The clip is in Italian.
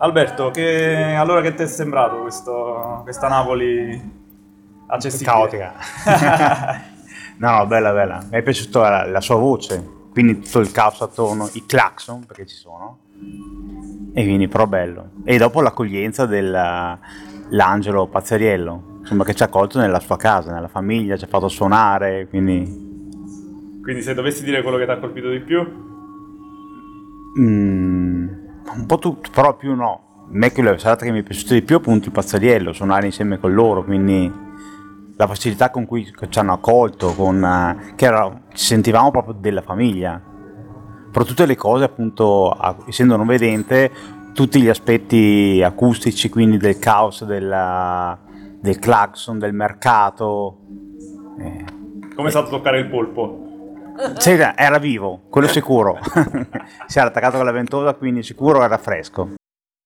Alberto, che, allora che ti è sembrato questo, questa Napoli accessibile? Caotica. no, bella, bella. Mi è piaciuta la, la, sua voce, quindi tutto il caos attorno, i clacson, perché ci sono, e quindi però bello. E dopo l'accoglienza dell'angelo Pazzeriello, insomma, che ci ha accolto nella sua casa, nella famiglia, ci ha fatto suonare, quindi... Quindi se dovessi dire quello che ti ha colpito di più? Mm un po' tutto, però più no. A me che la serata che mi è piaciuta di più è appunto il Pazzariello, suonare insieme con loro, quindi la facilità con cui ci hanno accolto, con, uh, che era, ci sentivamo proprio della famiglia. Però tutte le cose appunto, essendo non vedente, tutti gli aspetti acustici, quindi del caos, della, del clacson, del mercato. Eh. Come è stato toccare il polpo? C'era, era vivo, quello sicuro. si era attaccato con la ventosa, quindi sicuro era fresco.